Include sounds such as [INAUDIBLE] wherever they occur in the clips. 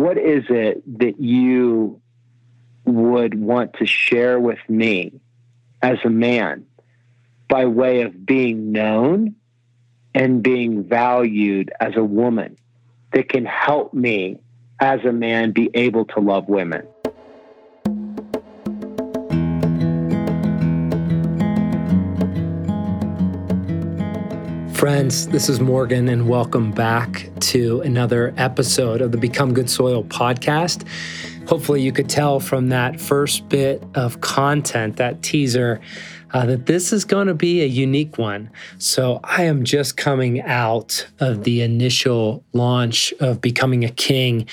what is it that you would want to share with me as a man by way of being known and being valued as a woman that can help me as a man be able to love women? Friends, this is Morgan, and welcome back to another episode of the Become Good Soil podcast. Hopefully, you could tell from that first bit of content, that teaser, uh, that this is going to be a unique one. So, I am just coming out of the initial launch of Becoming a King,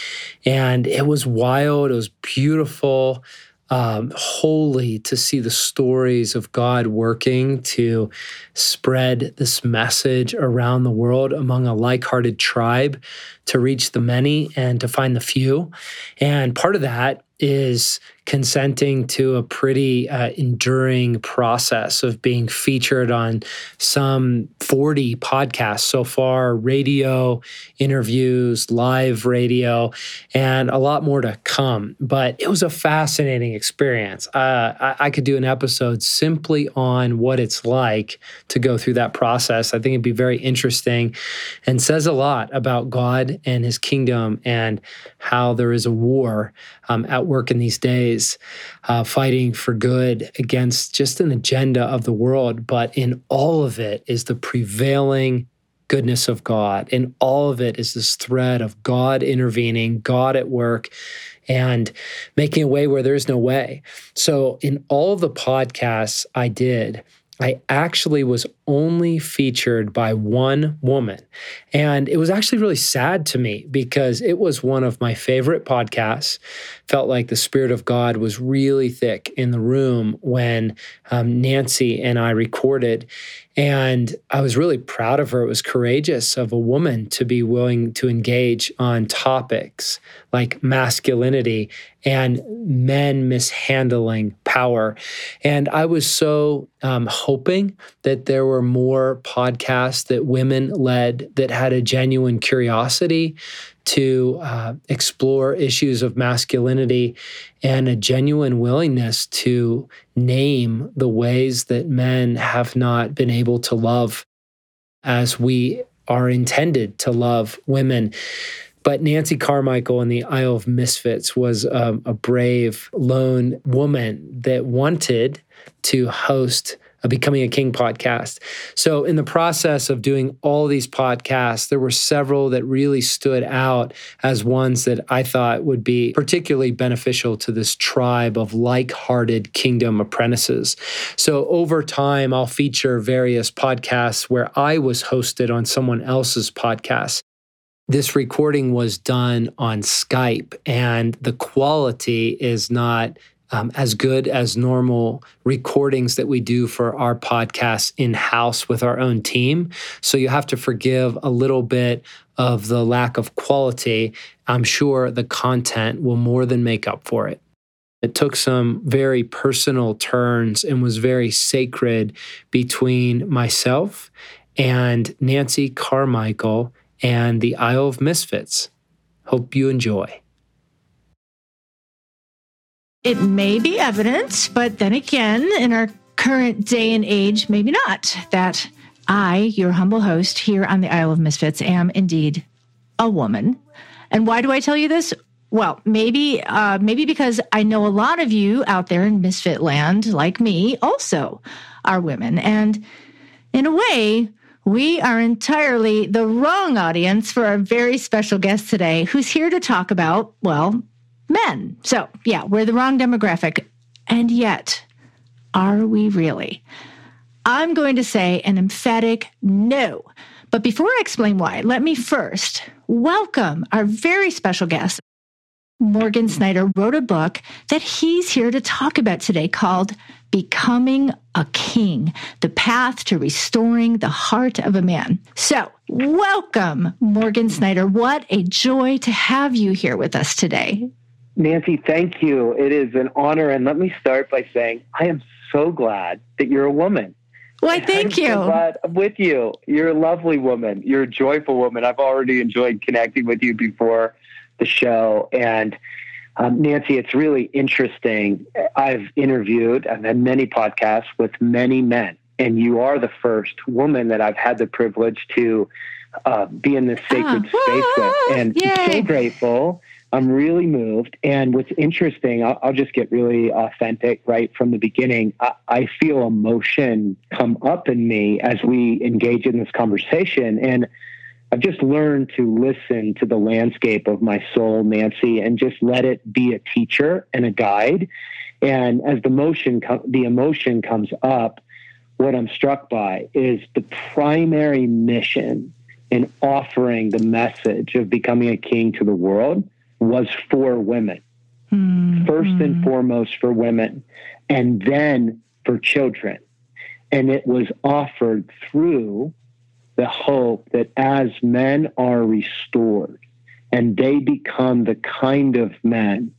and it was wild, it was beautiful um, holy to see the stories of God working to spread this message around the world among a like hearted tribe to reach the many and to find the few. And part of that is consenting to a pretty uh, enduring process of being featured on some 40 podcasts so far radio interviews live radio and a lot more to come. But it was a fascinating experience. Uh, I, I could do an episode simply on what it's like to go through that process. I think it'd be very interesting and says a lot about god and his kingdom and how there is a war um, at work in these days, uh, fighting for good against just an agenda of the world. But in all of it is the prevailing goodness of God. In all of it is this thread of God intervening, God at work, and making a way where there is no way. So, in all of the podcasts I did, I actually was only featured by one woman. And it was actually really sad to me because it was one of my favorite podcasts. Felt like the Spirit of God was really thick in the room when um, Nancy and I recorded. And I was really proud of her. It was courageous of a woman to be willing to engage on topics like masculinity and men mishandling power. And I was so um, hoping that there were more podcasts that women led that had a genuine curiosity to uh, explore issues of masculinity and a genuine willingness to name the ways that men have not been able to love as we are intended to love women. But Nancy Carmichael in the Isle of Misfits was um, a brave, lone woman that wanted to host a Becoming a King podcast. So, in the process of doing all these podcasts, there were several that really stood out as ones that I thought would be particularly beneficial to this tribe of like hearted kingdom apprentices. So, over time, I'll feature various podcasts where I was hosted on someone else's podcast this recording was done on Skype, and the quality is not um, as good as normal recordings that we do for our podcasts in house with our own team. So you have to forgive a little bit of the lack of quality. I'm sure the content will more than make up for it. It took some very personal turns and was very sacred between myself and Nancy Carmichael and the Isle of Misfits. Hope you enjoy. It may be evidence, but then again, in our current day and age, maybe not, that I, your humble host here on the Isle of Misfits, am indeed a woman. And why do I tell you this? Well, maybe, uh, maybe because I know a lot of you out there in Misfit land, like me, also are women. And in a way, we are entirely the wrong audience for our very special guest today, who's here to talk about, well, men. So, yeah, we're the wrong demographic. And yet, are we really? I'm going to say an emphatic no. But before I explain why, let me first welcome our very special guest. Morgan Snyder wrote a book that he's here to talk about today called Becoming a King The Path to Restoring the Heart of a Man. So, welcome, Morgan Snyder. What a joy to have you here with us today. Nancy, thank you. It is an honor. And let me start by saying I am so glad that you're a woman. Why, thank I'm you. So glad I'm with you. You're a lovely woman. You're a joyful woman. I've already enjoyed connecting with you before the show. And um, Nancy, it's really interesting. I've interviewed, I've had many podcasts with many men, and you are the first woman that I've had the privilege to uh, be in this sacred ah, space with. And yay. I'm so grateful. I'm really moved. And what's interesting, I'll, I'll, just get really authentic right from the beginning. I, I, feel emotion come up in me as we engage in this conversation. And I've just learned to listen to the landscape of my soul, Nancy, and just let it be a teacher and a guide. And as the motion, the emotion comes up, what I'm struck by is the primary mission in offering the message of becoming a king to the world was for women. Mm-hmm. First and foremost for women, and then for children. And it was offered through the hope that as men are restored and they become the kind of men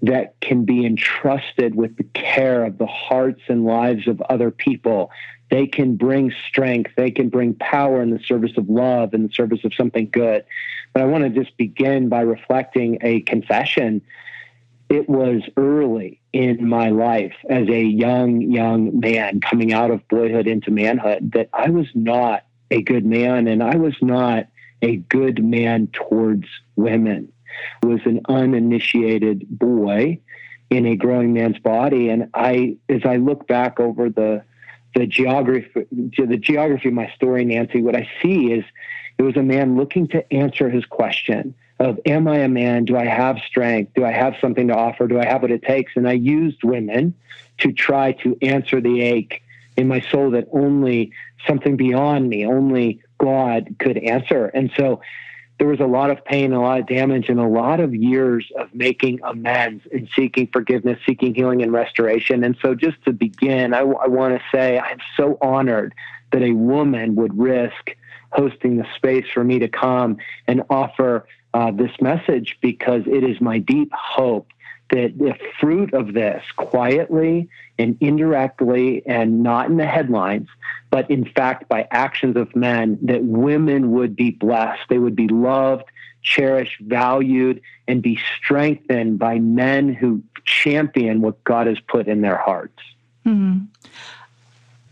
that can be entrusted with the care of the hearts and lives of other people. They can bring strength, they can bring power in the service of love, in the service of something good. But I want to just begin by reflecting a confession. It was early in my life as a young, young man coming out of boyhood into manhood that I was not a good man, and I was not a good man towards women. I was an uninitiated boy in a growing man's body, and I, as I look back over the the geography, the geography of my story, Nancy, what I see is it was a man looking to answer his question of am I a man? Do I have strength? Do I have something to offer? Do I have what it takes? And I used women to try to answer the ache in my soul that only something beyond me, only God could answer. And so there was a lot of pain, a lot of damage, and a lot of years of making amends and seeking forgiveness, seeking healing and restoration. And so, just to begin, I, I want to say I'm so honored that a woman would risk hosting the space for me to come and offer uh, this message because it is my deep hope that the fruit of this quietly and indirectly and not in the headlines, but in fact by actions of men, that women would be blessed. They would be loved, cherished, valued, and be strengthened by men who champion what God has put in their hearts. Mm-hmm.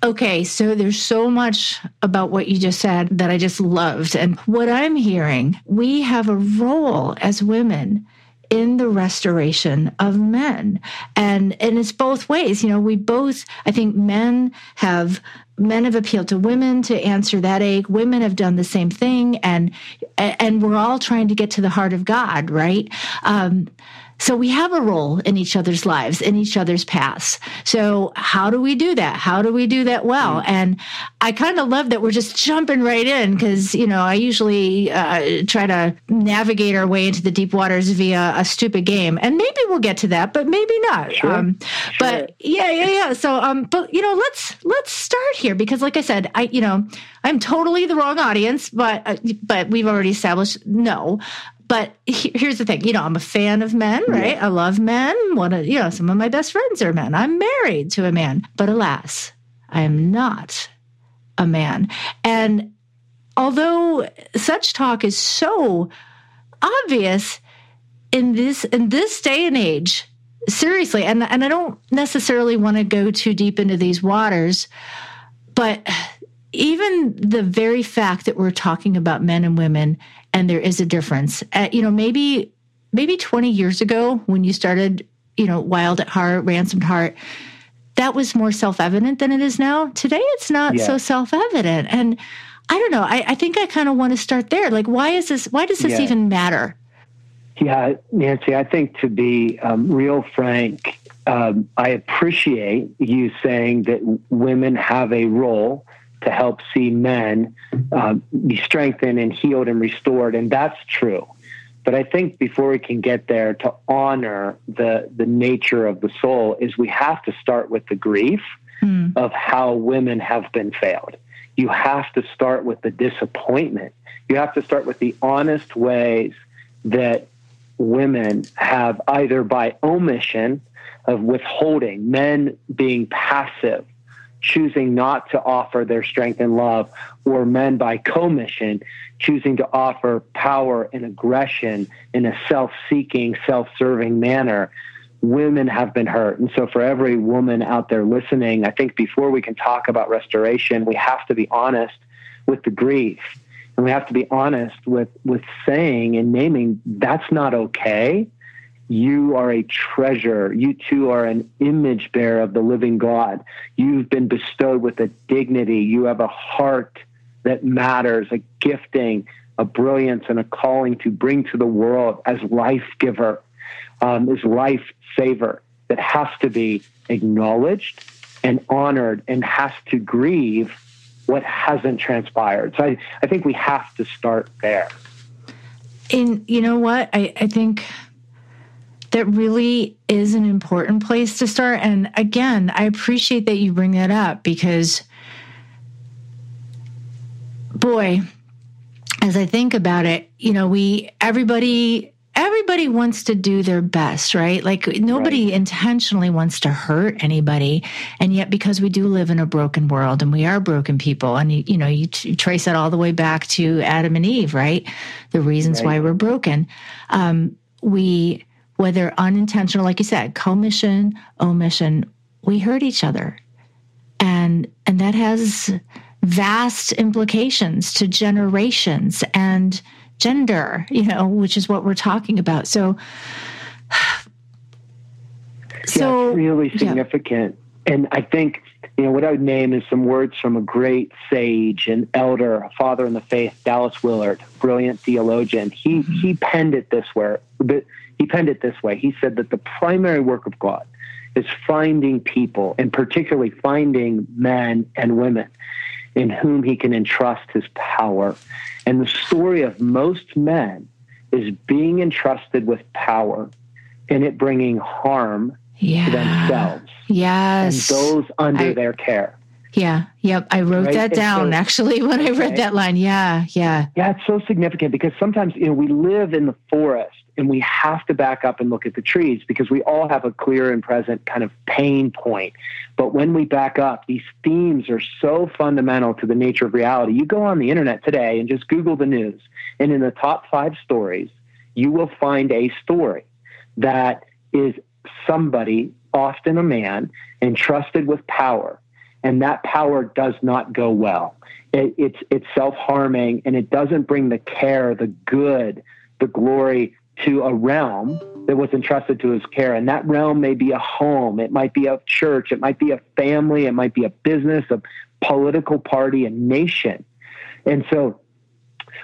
Okay, so there's so much about what you just said that I just loved. And what I'm hearing, we have a role as women in the restoration of men. And and it's both ways. You know, we both I think men have men have appealed to women to answer that ache. Women have done the same thing and and we're all trying to get to the heart of God, right? Um, so we have a role in each other's lives, in each other's paths. So how do we do that? How do we do that well? Mm. And I kind of love that we're just jumping right in because, you know, I usually uh, try to navigate our way into the deep waters via a stupid game. And maybe we'll get to that, but maybe not. Sure. Um, sure. But yeah, yeah, yeah. So, um, but, you know, let's, let's start here because like I said, I, you know, I'm totally the wrong audience, but, uh, but we've already established no. But here's the thing, you know, I'm a fan of men, right? Yeah. I love men. One of, you know, some of my best friends are men. I'm married to a man, but alas, I am not a man. And although such talk is so obvious in this in this day and age, seriously, and and I don't necessarily want to go too deep into these waters, but even the very fact that we're talking about men and women and there is a difference. Uh, you know, maybe maybe 20 years ago when you started, you know, Wild at Heart, Ransomed Heart, that was more self-evident than it is now. Today it's not yeah. so self-evident. And I don't know. I, I think I kind of want to start there. Like, why is this? Why does this yeah. even matter? Yeah, Nancy. I think to be um, real frank, um, I appreciate you saying that women have a role to help see men uh, be strengthened and healed and restored. And that's true. But I think before we can get there, to honor the, the nature of the soul, is we have to start with the grief mm. of how women have been failed. You have to start with the disappointment. You have to start with the honest ways that women have either by omission of withholding, men being passive choosing not to offer their strength and love, or men by commission choosing to offer power and aggression in a self seeking, self serving manner, women have been hurt. And so, for every woman out there listening, I think before we can talk about restoration, we have to be honest with the grief. And we have to be honest with, with saying and naming that's not okay. You are a treasure. You too are an image bearer of the living God. You've been bestowed with a dignity. You have a heart that matters, a gifting, a brilliance, and a calling to bring to the world as life giver, um, as life saver that has to be acknowledged and honored and has to grieve what hasn't transpired. So I, I think we have to start there. And you know what? I, I think that really is an important place to start. And again, I appreciate that you bring that up because boy, as I think about it, you know, we everybody everybody wants to do their best, right? Like nobody right. intentionally wants to hurt anybody, and yet because we do live in a broken world and we are broken people, and you, you know, you, t- trace it all the way back to Adam and Eve, right? The reasons right. why we're broken. Um, we, whether unintentional, like you said, commission, omission, we hurt each other, and and that has vast implications to generations and gender, you know, which is what we're talking about. So, [SIGHS] so yeah, really significant. Yeah. And I think, you know, what I would name is some words from a great sage and elder, a father in the faith, Dallas Willard, brilliant theologian. He mm-hmm. he penned it this way. He penned it this way. He said that the primary work of God is finding people, and particularly finding men and women in whom he can entrust his power. And the story of most men is being entrusted with power and it bringing harm yeah. to themselves. Yes. And those under I, their care. Yeah. Yep. I wrote right? that down so, actually [LAUGHS] when I read that line. Yeah. Yeah. Yeah. It's so significant because sometimes, you know, we live in the forest and we have to back up and look at the trees because we all have a clear and present kind of pain point. But when we back up, these themes are so fundamental to the nature of reality. You go on the internet today and just Google the news, and in the top five stories, you will find a story that is somebody, often a man, entrusted with power, and that power does not go well. It, it's it's self harming, and it doesn't bring the care, the good, the glory to a realm that was entrusted to his care. And that realm may be a home, it might be a church, it might be a family, it might be a business, a political party, a nation. And so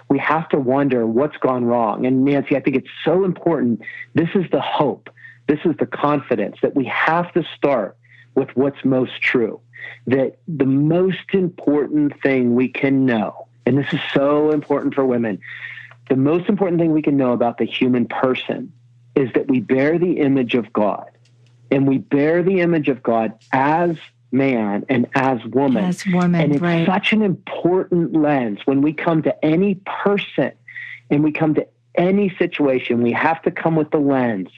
we have to wonder what's gone wrong. And Nancy, I think it's so important. This is the hope, this is the confidence that we have to start with what's most true. That the most important thing we can know, and this is so important for women, the most important thing we can know about the human person is that we bear the image of God. And we bear the image of God as man and as woman. As woman, and it's right. such an important lens when we come to any person and we come to any situation, we have to come with the lens.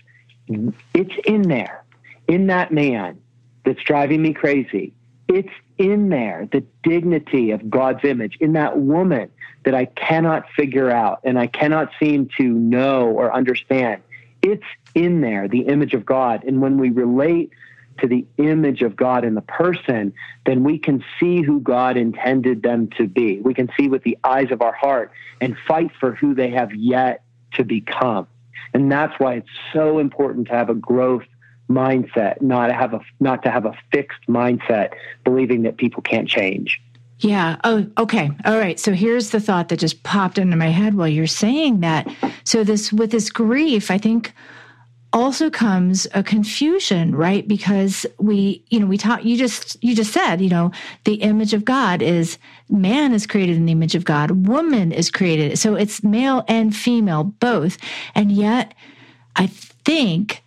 It's in there, in that man that's driving me crazy. It's in there, the dignity of God's image, in that woman that I cannot figure out and I cannot seem to know or understand. It's in there, the image of God. And when we relate to the image of God in the person, then we can see who God intended them to be. We can see with the eyes of our heart and fight for who they have yet to become. And that's why it's so important to have a growth mindset, not to have a not to have a fixed mindset, believing that people can't change. Yeah. Oh, okay. All right. So here's the thought that just popped into my head while you're saying that. So this with this grief, I think also comes a confusion, right? Because we, you know, we talk you just you just said, you know, the image of God is man is created in the image of God, woman is created. So it's male and female both. And yet I think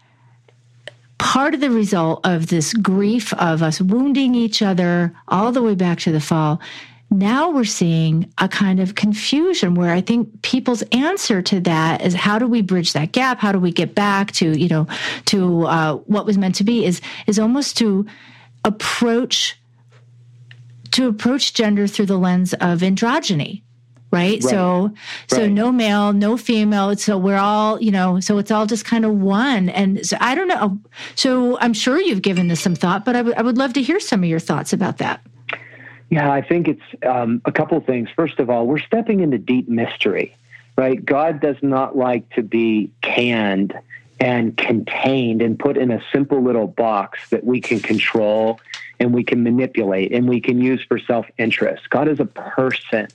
part of the result of this grief of us wounding each other all the way back to the fall now we're seeing a kind of confusion where i think people's answer to that is how do we bridge that gap how do we get back to you know to uh, what was meant to be is is almost to approach to approach gender through the lens of androgyny. Right? right. So, so right. no male, no female. So we're all, you know, so it's all just kind of one. And so I don't know. So I'm sure you've given this some thought, but I, w- I would love to hear some of your thoughts about that. Yeah, I think it's um, a couple things. First of all, we're stepping into deep mystery, right? God does not like to be canned and contained and put in a simple little box that we can control and we can manipulate and we can use for self interest. God is a person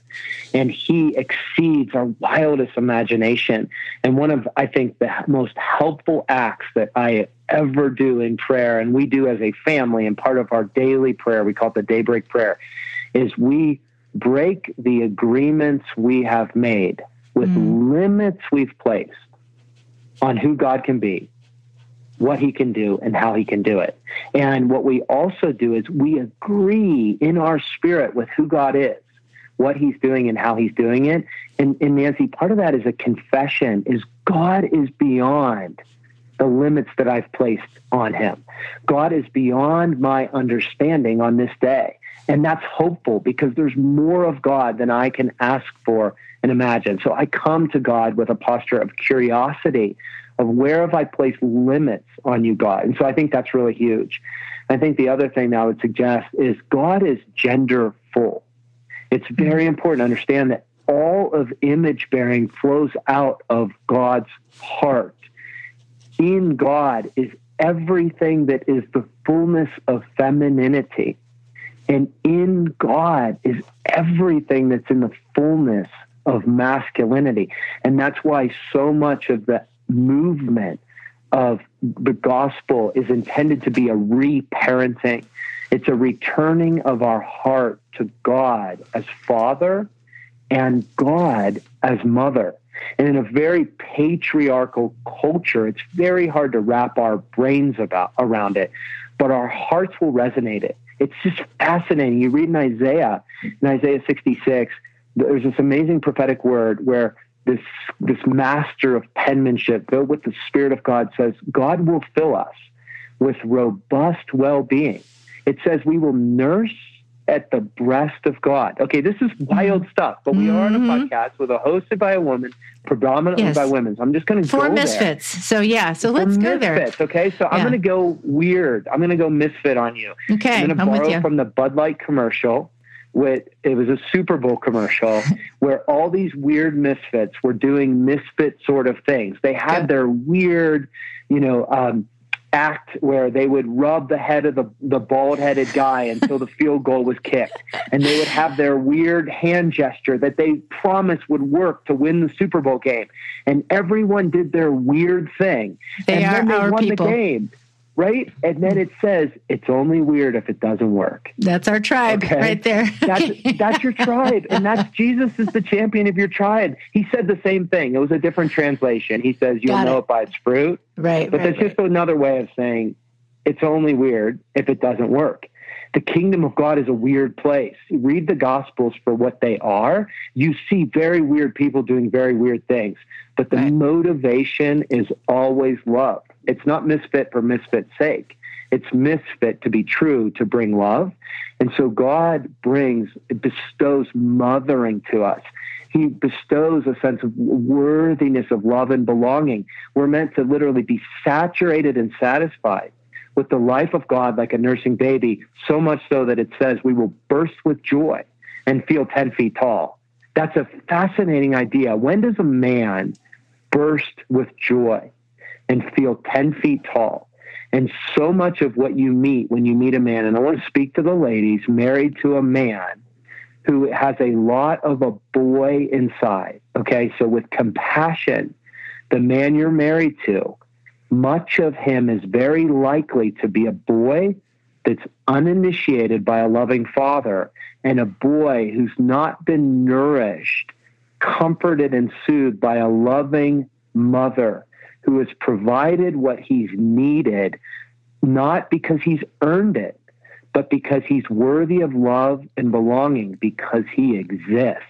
and he exceeds our wildest imagination. And one of, I think, the most helpful acts that I ever do in prayer, and we do as a family and part of our daily prayer, we call it the daybreak prayer, is we break the agreements we have made with mm. limits we've placed on who God can be, what he can do, and how he can do it. And what we also do is we agree in our spirit with who God is, what he's doing, and how he's doing it. And, and Nancy, part of that is a confession is God is beyond the limits that I've placed on him. God is beyond my understanding on this day. And that's hopeful because there's more of God than I can ask for and imagine. So I come to God with a posture of curiosity of where have I placed limits on you, God? And so I think that's really huge. I think the other thing that I would suggest is God is gender full. It's very mm-hmm. important to understand that all of image bearing flows out of God's heart. In God is everything that is the fullness of femininity. And in God is everything that's in the fullness of masculinity. And that's why so much of the movement of the gospel is intended to be a reparenting. It's a returning of our heart to God as Father and God as Mother. And in a very patriarchal culture, it's very hard to wrap our brains about around it, but our hearts will resonate it. It's just fascinating. You read in Isaiah, in Isaiah 66, there's this amazing prophetic word where this this master of penmanship filled with the spirit of god says god will fill us with robust well-being it says we will nurse at the breast of god okay this is wild mm-hmm. stuff but we are on a mm-hmm. podcast with a hosted by a woman predominantly yes. by women so i'm just going to for misfits there. so yeah so let's For go misfits, there okay so yeah. i'm going to go weird i'm going to go misfit on you okay i'm going to borrow from the bud light commercial with it was a Super Bowl commercial [LAUGHS] where all these weird misfits were doing misfit sort of things. They had Good. their weird, you know, um, act where they would rub the head of the, the bald headed guy [LAUGHS] until the field goal was kicked. And they would have their weird hand gesture that they promised would work to win the Super Bowl game. And everyone did their weird thing. They and are then they our won people. the game right? And then it says it's only weird if it doesn't work. That's our tribe okay? right there. [LAUGHS] that's that's your tribe, and that's [LAUGHS] Jesus is the champion of your tribe. He said the same thing. It was a different translation. He says you'll know it. it by its fruit. Right. But right, that's right. just another way of saying it's only weird if it doesn't work. The kingdom of God is a weird place. Read the gospels for what they are. You see very weird people doing very weird things, but the right. motivation is always love. It's not misfit for misfit's sake. It's misfit to be true, to bring love. And so God brings, bestows mothering to us. He bestows a sense of worthiness of love and belonging. We're meant to literally be saturated and satisfied with the life of God like a nursing baby, so much so that it says we will burst with joy and feel 10 feet tall. That's a fascinating idea. When does a man burst with joy? And feel 10 feet tall. And so much of what you meet when you meet a man, and I want to speak to the ladies married to a man who has a lot of a boy inside. Okay, so with compassion, the man you're married to, much of him is very likely to be a boy that's uninitiated by a loving father and a boy who's not been nourished, comforted, and soothed by a loving mother who has provided what he's needed, not because he's earned it, but because he's worthy of love and belonging because he exists.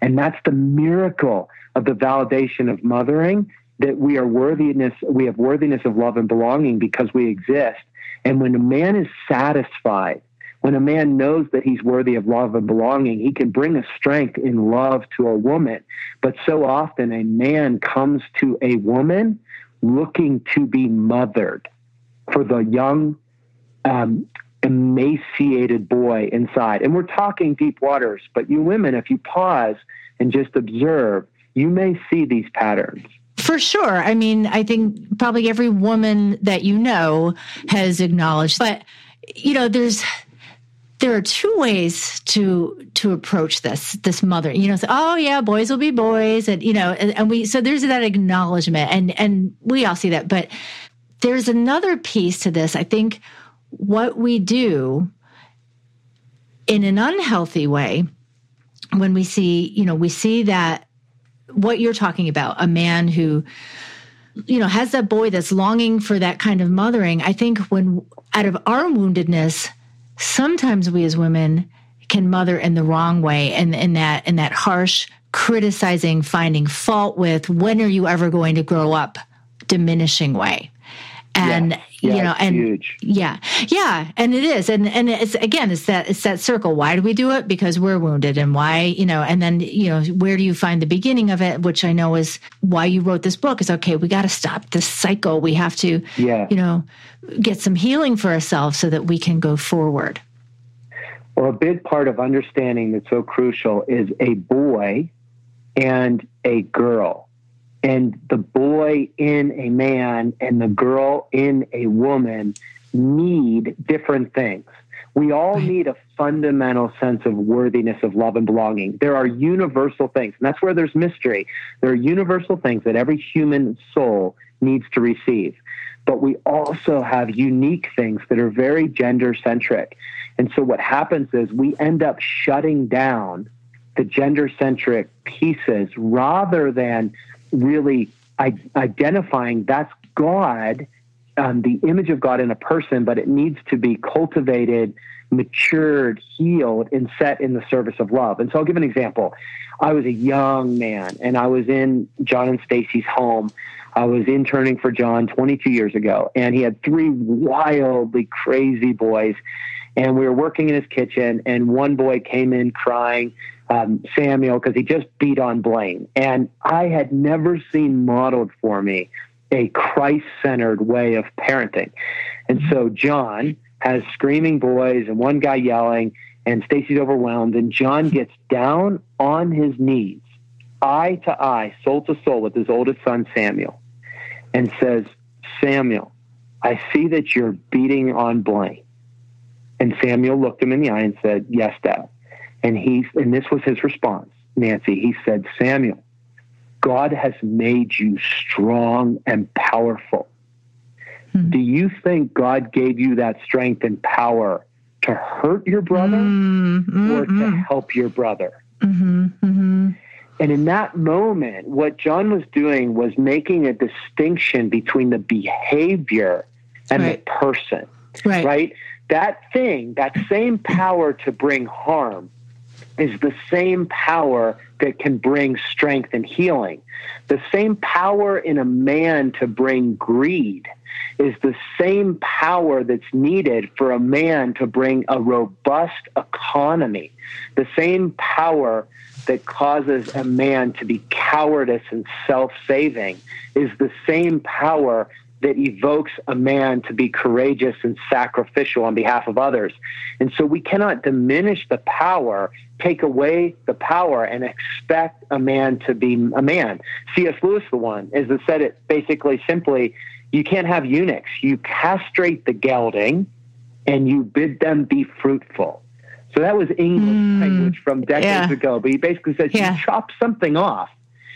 And that's the miracle of the validation of mothering that we are worthiness, we have worthiness of love and belonging because we exist. And when a man is satisfied, When a man knows that he's worthy of love and belonging, he can bring a strength in love to a woman. But so often a man comes to a woman looking to be mothered for the young, um, emaciated boy inside. And we're talking deep waters, but you women, if you pause and just observe, you may see these patterns. For sure. I mean, I think probably every woman that you know has acknowledged, but you know, there's there are two ways to to approach this this mother. You know say, oh yeah boys will be boys. And you know and, and, we so there's that acknowledgement and and we all see that. But there's another piece to this. I think what we do in an unhealthy way when we see you know we see that what you're talking about, a man who, you know, has that boy that's longing for that kind of mothering. I think when out of our woundedness, sometimes we as women can mother in the wrong way and in that in that harsh criticizing finding fault with when are you ever going to grow up diminishing way and yeah. Yeah, you know and huge. yeah. Yeah. And it is. And and it's again it's that it's that circle. Why do we do it? Because we're wounded. And why you know and then you know where do you find the beginning of it? Which i know is why you wrote this book is okay we got to stop this cycle. We have to yeah. you know get some healing for ourselves so that we can go forward. Well a big part of understanding that's so crucial is a boy and a girl and the boy in a man and the girl in a woman need different things. We all need a fundamental sense of worthiness of love and belonging. There are universal things, and that's where there's mystery. There are universal things that every human soul needs to receive. But we also have unique things that are very gender centric. And so what happens is we end up shutting down the gender centric pieces rather than really identifying that's God, um, the image of God in a person, but it needs to be cultivated, matured, healed, and set in the service of love. And so I'll give an example. I was a young man and I was in John and Stacy's home. I was interning for John 22 years ago, and he had three wildly crazy boys. And we were working in his kitchen, and one boy came in crying um, Samuel because he just beat on Blaine. And I had never seen modeled for me a Christ centered way of parenting. And so John has screaming boys and one guy yelling, and Stacy's overwhelmed. And John [LAUGHS] gets down on his knees, eye to eye, soul to soul with his oldest son, Samuel, and says, Samuel, I see that you're beating on Blaine. And Samuel looked him in the eye and said, Yes, Dad. And he and this was his response, Nancy. He said, Samuel, God has made you strong and powerful. Hmm. Do you think God gave you that strength and power to hurt your brother mm-hmm. or to mm-hmm. help your brother? Mm-hmm. Mm-hmm. And in that moment, what John was doing was making a distinction between the behavior and right. the person. Right. right? That thing, that same power to bring harm is the same power that can bring strength and healing. The same power in a man to bring greed is the same power that's needed for a man to bring a robust economy. The same power that causes a man to be cowardice and self saving is the same power that evokes a man to be courageous and sacrificial on behalf of others. And so we cannot diminish the power, take away the power, and expect a man to be a man. C.S. Lewis, the one, is that said it basically simply you can't have eunuchs. You castrate the gelding and you bid them be fruitful. So that was English mm, language from decades yeah. ago. But he basically says yeah. you chop something off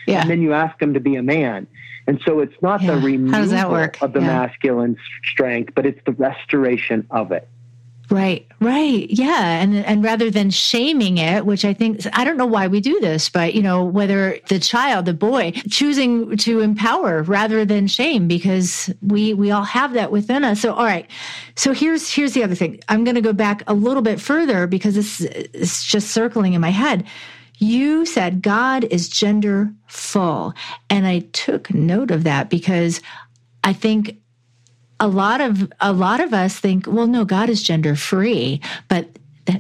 yeah. and then you ask him to be a man. And so it's not yeah. the removal of the yeah. masculine strength, but it's the restoration of it. Right, right. Yeah. And and rather than shaming it, which I think I don't know why we do this, but you know, whether the child, the boy, choosing to empower rather than shame because we we all have that within us. So all right. So here's here's the other thing. I'm gonna go back a little bit further because this is just circling in my head you said God is gender full. And I took note of that because I think a lot of a lot of us think, well, no, God is gender free, but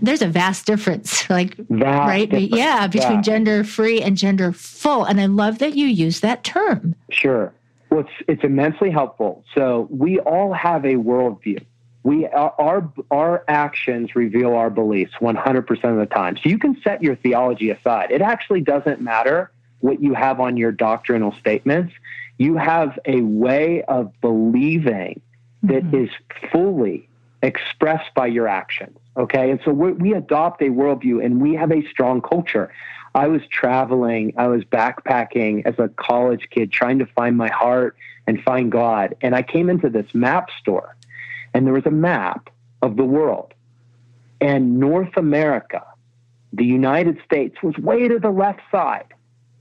there's a vast difference, [LAUGHS] like Vast right, difference. yeah, between Yeah. gender free and gender full. And I love that you use that term. Sure. Well, it's, it's immensely helpful. So we all have a worldview. We our, our our actions reveal our beliefs 100% of the time. So you can set your theology aside. It actually doesn't matter what you have on your doctrinal statements. You have a way of believing that mm-hmm. is fully expressed by your actions. Okay. And so we we adopt a worldview and we have a strong culture. I was traveling, I was backpacking as a college kid, trying to find my heart and find God. And I came into this map store, and there was a map of the world. And North America, the United States, was way to the left side,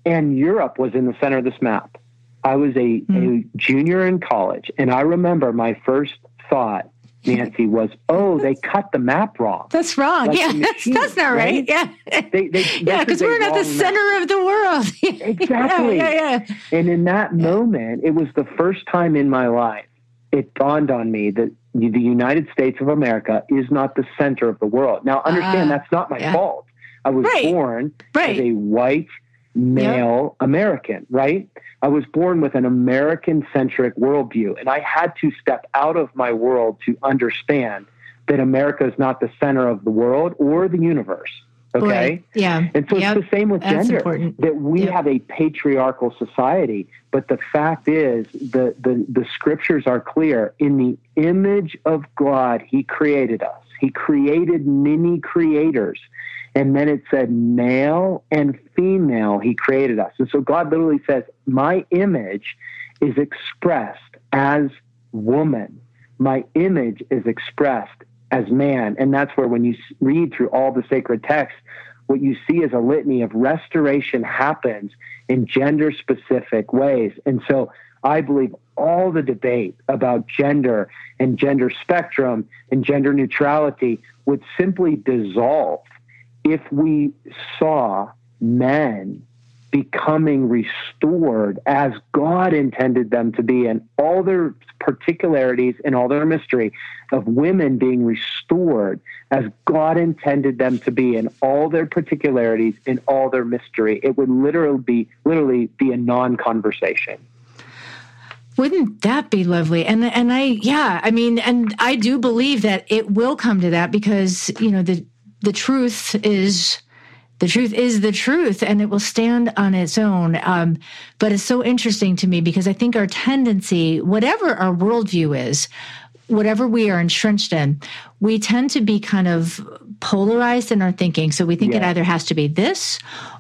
and Europe was in the center of this map. I was a, hmm. a junior in college, and I remember my first thought, Nancy, was, [LAUGHS] "Oh, they cut the map wrong." That's wrong. Like yeah, the that's, that's not right. right? Yeah. They, they, [LAUGHS] yeah, because this is a we're not the map. center of the world. Exactly. [LAUGHS] yeah, yeah, yeah. And in that moment, it was the first time in my life it dawned on me that the United States of America is not the center of the world. Now, understand Ah, that's not my yeah. fault. I was Right. born Right. as a white male American, right? I was born with an American centric worldview, and I had to step out of my world to understand that America is not the center of the world or the universe. Okay. Boy, yeah. And so Yep. it's the same with That's gender. important. That we Yep. have a patriarchal society, but the fact is the, the, the scriptures are clear. In the image of God, He created us. He created many creators. And then it said male and female, He created us. And so God literally says, My image is expressed as woman. My image is expressed as man. And that's where, when you read through all the sacred texts, what you see is a litany of restoration happens in gender specific ways. And so I believe all the debate about gender and gender spectrum and gender neutrality would simply dissolve if we saw men becoming restored as God intended them to be, and all their particularities and all their mystery of women being restored as God intended them to be, in all their particularities and all their mystery. It would literally be literally be a non-conversation. Wouldn't that be lovely? And and I yeah, I mean, and I do believe that it will come to that because you know the the truth is the truth is the truth and it will stand on its own. Um, but it's so interesting to me because I think our tendency, whatever our worldview is, whatever we are entrenched in, we tend to be kind of polarized in our thinking. So we think it either has to be this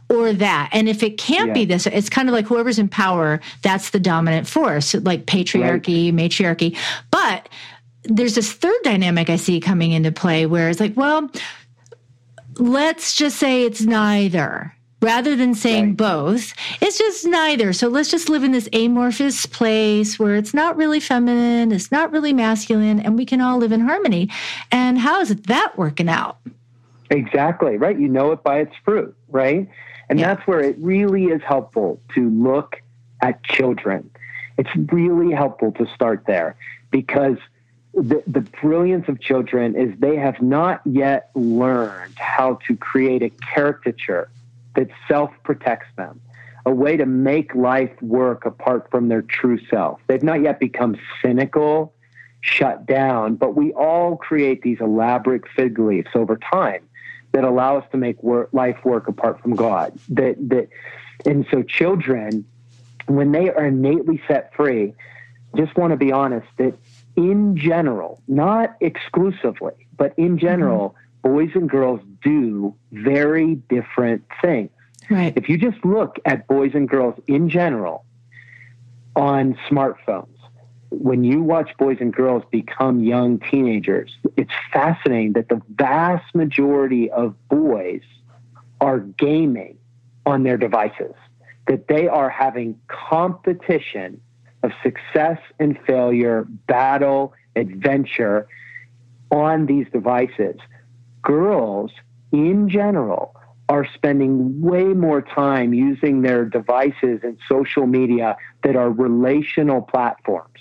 or that. And if it can't be this, it's kind of like whoever's in power, that's the dominant force, like patriarchy, matriarchy. But there's this third dynamic I see coming into play where it's like, well, let's just say it's neither. Rather than saying Right. both, it's just neither. So let's just live in this amorphous place where it's not really feminine, it's not really masculine, and we can all live in harmony. And how is that working out? Exactly, right? You know it by its fruit, right? And Yeah. that's where it really is helpful to look at children. It's really helpful to start there because the, the brilliance of children is they have not yet learned how to create a caricature that self protects them, a way to make life work apart from their true self. They've not yet become cynical, shut down, but we all create these elaborate fig leaves over time that allow us to make work, life work apart from God. That that, and so children, when they are innately set free, just want to be honest that in general, not exclusively, but in mm-hmm. general, boys and girls do very different things. Right. If you just look at boys and girls in general on smartphones, when you watch boys and girls become young teenagers, it's fascinating that the vast majority of boys are gaming on their devices, that they are having competition of success and failure, battle, adventure on these devices. Girls, in general, are spending way more time using their devices and social media that are relational platforms.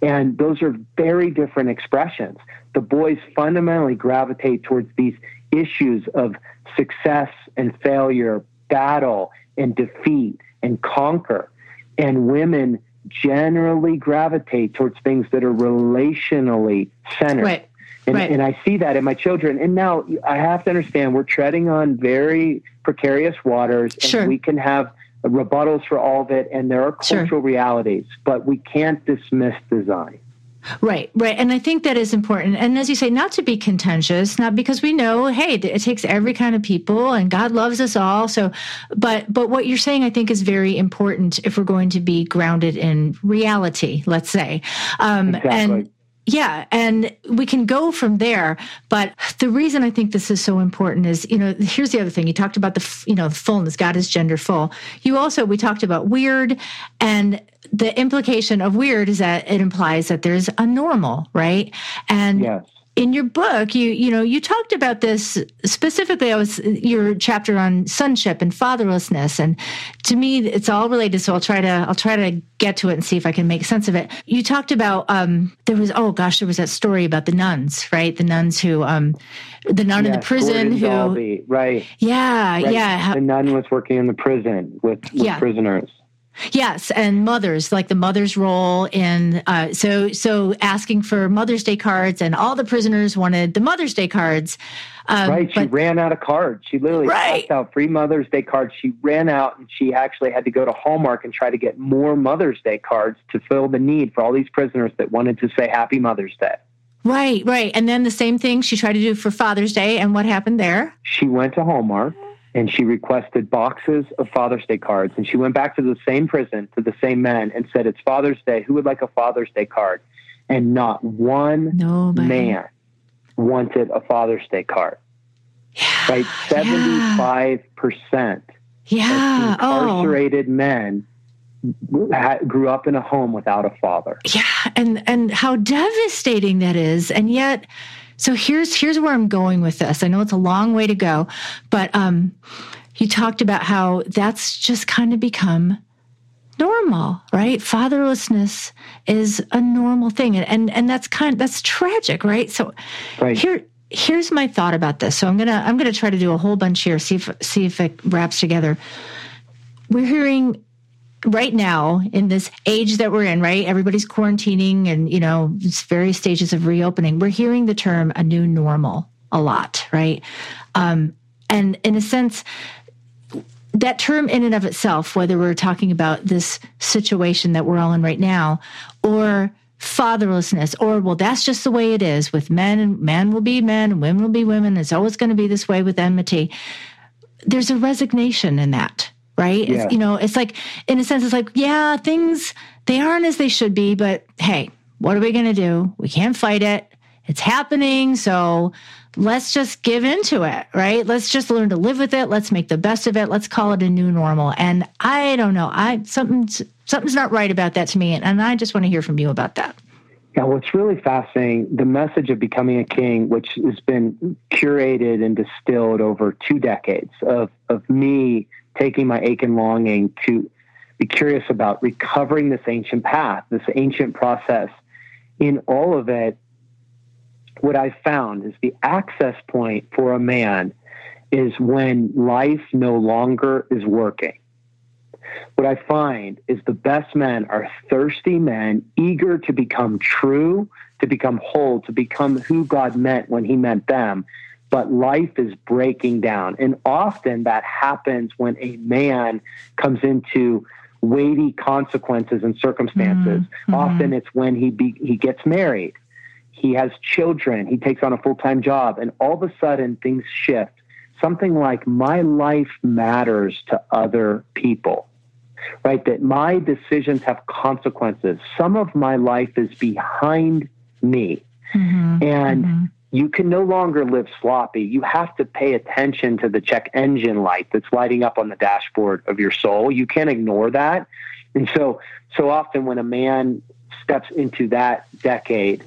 And those are very different expressions. The boys fundamentally gravitate towards these issues of success and failure, battle and defeat and conquer. And women generally gravitate towards things that are relationally centered. Right. And, Right. and I see that in my children. And now I have to understand we're treading on very precarious waters, and Sure. we can have rebuttals for all of it, and there are Sure. cultural realities, but we can't dismiss design. Right, right. And I think that is important. And as you say, not to be contentious, not because we know, hey, it takes every kind of people and God loves us all. So, but, but what you're saying, I think is very important if we're going to be grounded in reality, let's say. Um, Exactly. and yeah, and we can go from there. But the reason I think this is so important is, you know, here's the other thing. You talked about the, you know, the fullness. God is gender full. You also we talked about weird, and the implication of weird is that it implies that there's a normal, right? And Yes. in your book you you know you talked about this specifically i was your chapter on sonship and fatherlessness and to me it's all related so i'll try to i'll try to get to it and see if i can make sense of it you talked about um there was oh gosh there was that story about the nuns right the nuns who um the nun in the prison Gordon who Dalbey, right. yeah right. yeah The nun was working in the prison with, with Yeah. prisoners. Yes, and mothers, like the mother's role in uh, so so asking for Mother's Day cards, and all the prisoners wanted the Mother's Day cards. Um, Right. She but- ran out of cards. She literally Right. passed out free Mother's Day cards. She ran out and she actually had to go to Hallmark and try to get more Mother's Day cards to fill the need for all these prisoners that wanted to say Happy Mother's Day. Right, right. And then the same thing she tried to do for Father's Day. And what happened there? She went to Hallmark and she requested boxes of Father's Day cards. And she went back to the same prison, to the same men, and said, It's Father's Day. Who would like a Father's Day card? And not one Nobody. man wanted a Father's Day card. Yeah. Right? 75% Yeah. of Oh, incarcerated men grew up in a home without a father. yeah. And and how devastating that is. And yet, so here's here's where I'm going with this. I know it's a long way to go, but um, you talked about how that's just kind of become normal, right? Fatherlessness is a normal thing, and and, and that's kind of, that's tragic, right? So Right. here here's my thought about this. So I'm gonna I'm gonna try to do a whole bunch here, see if see if it wraps together. We're hearing right now in this age that we're in, right? Everybody's quarantining and you know, various stages of reopening. We're hearing the term a new normal a lot, right? Um, and in a sense, that term in and of itself, whether we're talking about this situation that we're all in right now, or fatherlessness, or well, that's just the way it is with men and men will be men and women will be women. It's always going to be this way with enmity. There's a resignation in that, right? Yeah. It's, you know, it's like, in a sense, it's like, yeah, things, they aren't as they should be, but hey, what are we going to do? We can't fight it. It's happening. So let's just give into it, right? Let's just learn to live with it. Let's make the best of it. Let's call it a new normal. And I don't know. I something's something's not right about that to me. And, and I just want to hear from you about that. Now, what's really fascinating, the message of becoming a king, which has been curated and distilled over two decades of, of me taking my ache and longing to be curious about recovering this ancient path, this ancient process. In all of it, what I found is the access point for a man is when life no longer is working. What I find is the best men are thirsty men, eager to become true, to become whole, to become who God meant when He meant them. But life is breaking down. And often that happens when a man comes into weighty consequences and circumstances. Mhm. Often it's when he, be, he gets married, he has children, he takes on a full time job, and all of a sudden things shift. Something like, my life matters to other people right? That my decisions have consequences. Some of my life is behind me. Mhm. And Mhm. You can no longer live sloppy. You have to pay attention to the check engine light that's lighting up on the dashboard of your soul. You can't ignore that. And so, so often when a man steps into that decade,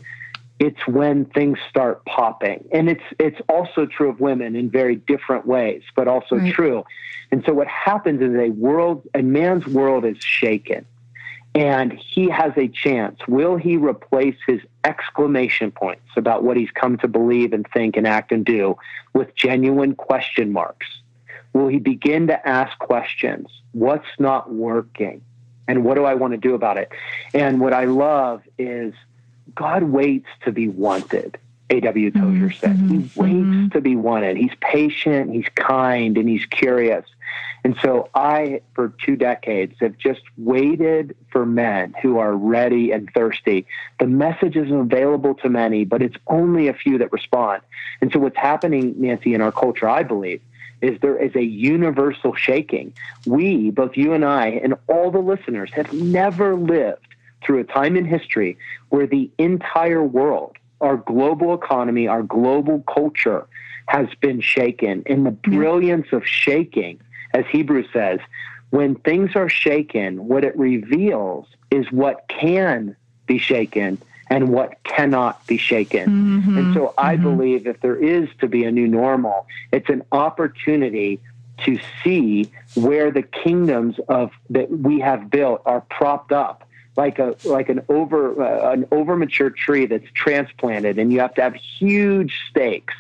it's when things start popping. And it's it's also true of women in very different ways, but also Right. true. And so what happens is a world a man's world is shaken. And he has a chance. Will he replace his exclamation points about what he's come to believe and think and act and do with genuine question marks? Will he begin to ask questions? What's not working? And what do I want to do about it? And what I love is God waits to be wanted. A.W. Tozer mm-hmm. said. He waits mm-hmm. to be wanted. He's patient, he's kind, and he's curious. And so I, for two decades, have just waited for men who are ready and thirsty. The message is available to many, but it's only a few that respond. And so what's happening, Nancy, in our culture, I believe, is there is a universal shaking. We, both you and I, and all the listeners, have never lived through a time in history where the entire world, our global economy, our global culture has been shaken. And the brilliance of shaking as Hebrews says, when things are shaken, what it reveals is what can be shaken and what cannot be shaken. Mm-hmm. And so I mm-hmm. believe if there is to be a new normal, it's an opportunity to see where the kingdoms of that we have built are propped up like a like an over uh, an over mature tree that's transplanted and you have to have huge stakes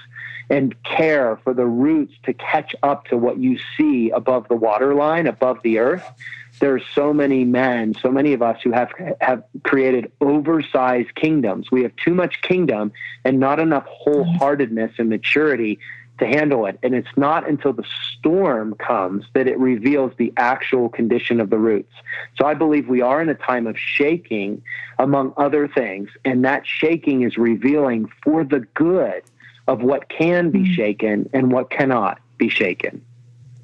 and care for the roots to catch up to what you see above the waterline, above the earth. There's so many men, so many of us who have have created oversized kingdoms. We have too much kingdom and not enough wholeheartedness and maturity to handle it. And it's not until the storm comes that it reveals the actual condition of the roots. So I believe we are in a time of shaking, among other things, and that shaking is revealing for the good of what can be hmm. shaken and what cannot be shaken.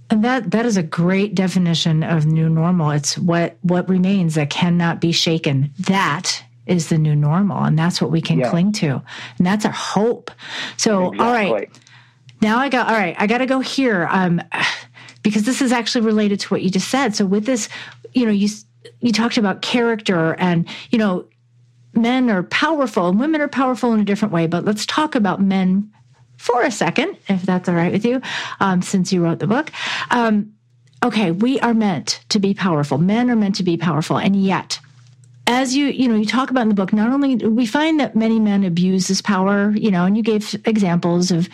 And that that is a great definition of new normal. It's what what remains that cannot be shaken. That is the new normal, and that's what we can yeah. cling to, and that's our hope. So, exactly. all right, now I got all right. I got to go here, um, [SIGHS] because this is actually related to what you just said. So, with this, you know, you you talked about character, and you know, men are powerful and women are powerful in a different way, but let's talk about men for a second, if that's all right with you, um, since you wrote the book. Um, okay, we are meant to be powerful. Men are meant to be powerful, and yet, as you you know you talk about in the book, not only we find that many men abuse this power, you know, and you gave examples of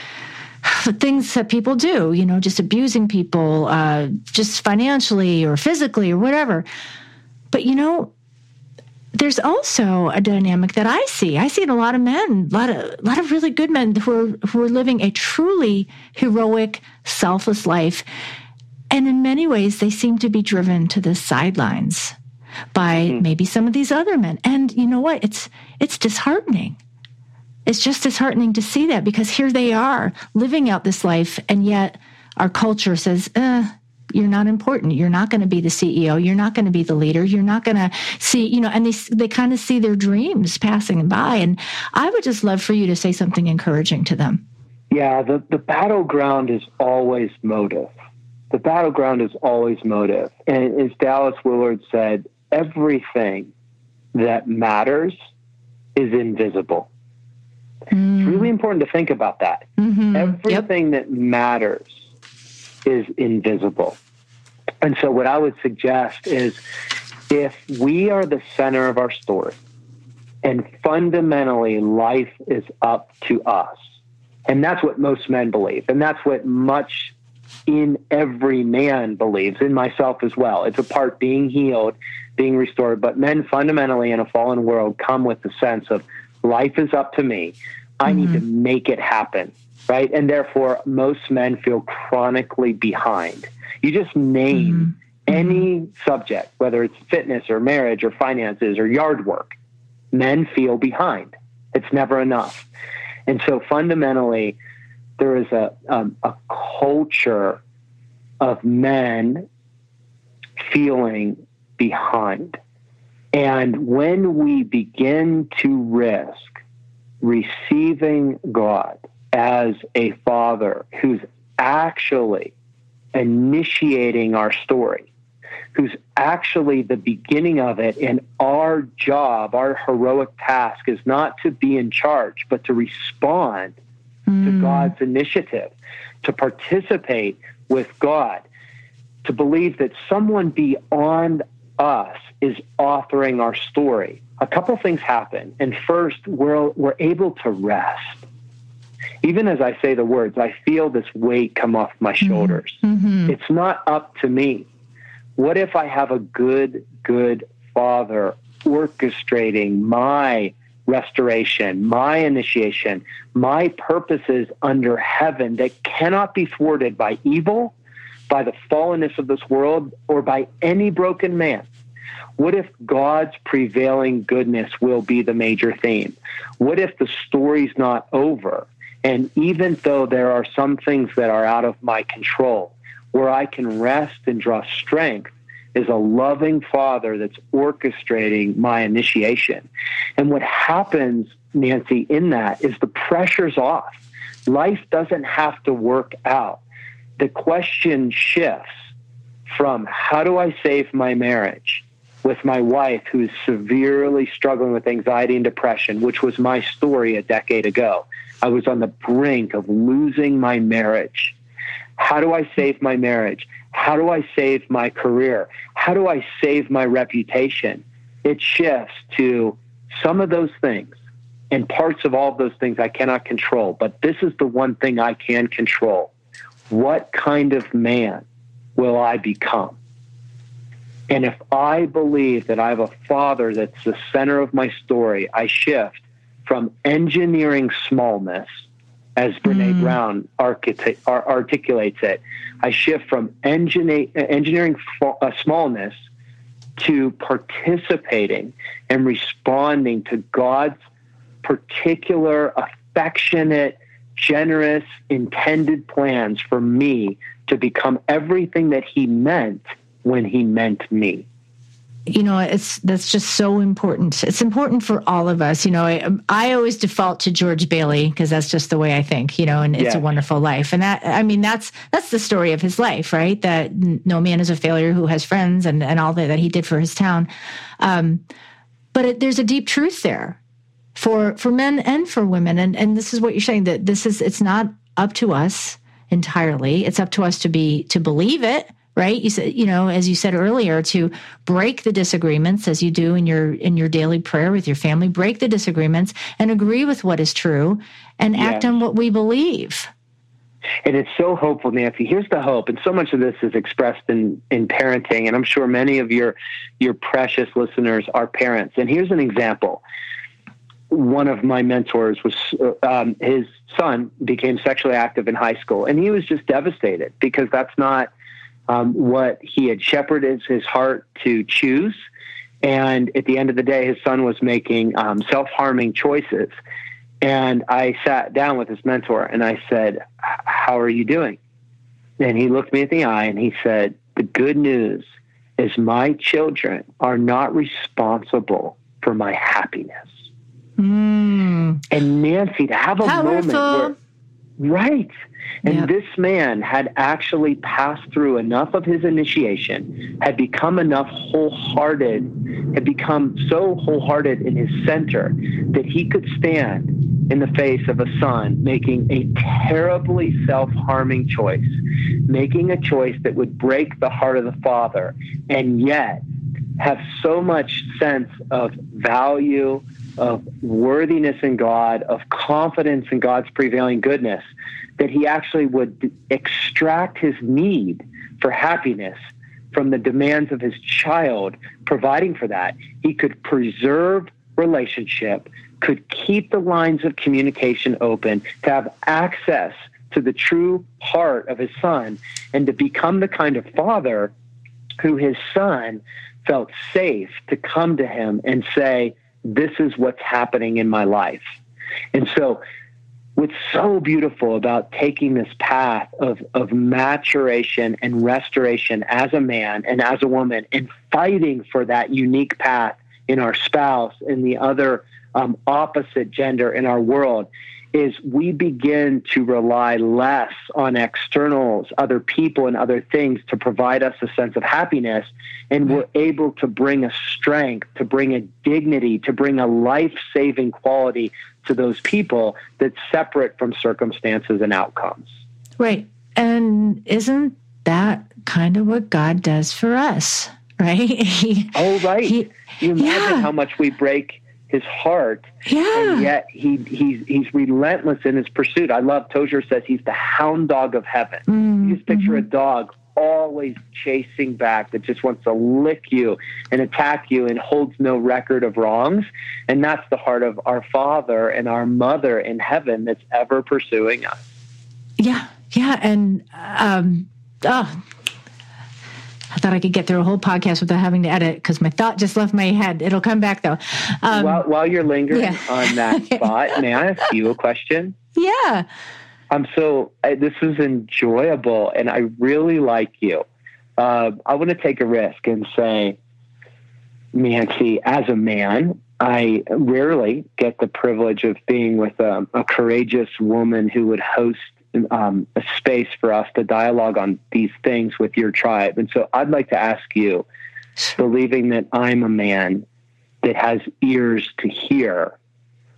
things that people do, you know, just abusing people, uh, just financially or physically or whatever. But you know, there's also a dynamic that I see. I see in a lot of men, a lot of a lot of really good men who are who are living a truly heroic, selfless life. And in many ways they seem to be driven to the sidelines by mm-hmm. maybe some of these other men. And you know what? It's it's disheartening. It's just disheartening to see that because here they are living out this life and yet our culture says, eh, you're not important. You're not going to be the CEO. You're not going to be the leader. You're not going to see, you know, and they, they kind of see their dreams passing by. And I would just love for you to say something encouraging to them. Yeah, the, the battleground is always motive. The battleground is always motive. And as Dallas Willard said, everything that matters is invisible. Mm. It's really important to think about that. Mm-hmm. Everything yep. that matters is invisible. And so, what I would suggest is if we are the center of our story and fundamentally life is up to us, and that's what most men believe, and that's what much in every man believes, in myself as well. It's a part being healed, being restored. But men fundamentally in a fallen world come with the sense of life is up to me. I mm-hmm. need to mm-hmm. make it happen right? And therefore, most men feel chronically behind. You just name mm-hmm. any subject, whether it's fitness or marriage or finances or yard work, men feel behind. It's never enough. And so fundamentally, there is a, um, a culture of men feeling behind. And when we begin to risk receiving God, as a father who's actually initiating our story, who's actually the beginning of it. And our job, our heroic task is not to be in charge, but to respond mm. to God's initiative, to participate with God, to believe that someone beyond us is authoring our story, a couple things happen. And first, we're, we're able to rest. Even as I say the words, I feel this weight come off my mm-hmm. shoulders. Mm-hmm. It's not up to me. What if I have a good, good father orchestrating my restoration, my initiation, my purposes under heaven that cannot be thwarted by evil, by the fallenness of this world, or by any broken man. What if God's prevailing goodness will be the major theme? What if the story's not over? And even though there are some things that are out of my control, where I can rest and draw strength is a loving father that's orchestrating my initiation. And what happens, Nancy, in that is the pressure's off. Life doesn't have to work out. The question shifts from how do I save my marriage with my wife who's severely struggling with anxiety and depression, which was my story a decade ago. I was on the brink of losing my marriage. How do I save my marriage? How do I save my career? How do I save my reputation? It shifts to some of those things and parts of all of those things I cannot control, but this is the one thing I can control. What kind of man will I become? And if I believe that I have a father that's the center of my story, I shift from engineering smallness, as Brene mm. Brown articulates it. I shift from engineering uh, smallness to participating and responding to God's particular, affectionate, generous, intended plans for me to become everything that He meant when he meant me. You know it's that's just so important. It's important for all of us. You know i, I always default to george bailey because that's just the way i think you know and it's a wonderful life. And that i mean that's that's the story of his life right? That no man is a failure who has friends and and all that, that he did for his town. Um, but it, there's a deep truth there for for men and for women. And and this is what you're saying that this is it's not up to us entirely. It's up to us to be to believe it right? You said you know as you said earlier to break the disagreements as you do in your in your daily prayer with your family break the disagreements and agree with what is true and act on what we believe. And it's so hopeful, Nancy. Here's the hope, and so much of this is expressed in in parenting, and I'm sure many of your your precious listeners are parents. And here's an example. One of my mentors was um, his son became sexually active in high school, and he was just devastated because that's not um, what he had shepherded his heart to choose. And at the end of the day, his son was making um, self harming choices. And I sat down with his mentor and I said, How are you doing? And he looked me in the eye and he said, The good news is my children are not responsible for my happiness. Mm. And Nancy, to have a Powerful. moment where, right, and yep. this man had actually passed through enough of his initiation, had become enough wholehearted, had become so wholehearted in his center that he could stand in the face of a son making a terribly self harming choice, making a choice that would break the heart of the father, and yet have so much sense of value, of worthiness in God, of confidence in God's prevailing goodness that he actually would extract his need for happiness from the demands of his child, providing for that. He could preserve relationship, could keep the lines of communication open, to have access to the true heart of his son, and to become the kind of father who his son felt safe to come to him and say, This is what's happening in my life. And so what's so beautiful about taking this path of, of maturation and restoration as a man and as a woman and fighting for that unique path in our spouse and the other um, opposite gender in our world is we begin to rely less on externals, other people, and other things to provide us a sense of happiness. And we're able to bring a strength, to bring a dignity, to bring a life saving quality to those people that's separate from circumstances and outcomes. Right. And isn't that kind of what God does for us? [LAUGHS] right? He, oh, right. He, you imagine yeah. how much we break his heart. Yeah. And yet he he's he's relentless in his pursuit. I love Tozer says he's the hound dog of heaven. Mm, you just picture mm-hmm. a dog always chasing back that just wants to lick you and attack you and holds no record of wrongs. And that's the heart of our Father and our Mother in heaven that's ever pursuing us. Yeah, yeah. And um oh I thought I could get through a whole podcast without having to edit because my thought just left my head. It'll come back though. Um, while, while you're lingering yeah. on [LAUGHS] that spot, may I ask you a question? Yeah. I'm so, I, this is enjoyable and I really like you. Uh, I want to take a risk and say, Nancy, as a man, I rarely get the privilege of being with a, a courageous woman who would host um, a space for us to dialogue on these things with your tribe. And so I'd like to ask you, believing that I'm a man that has ears to hear,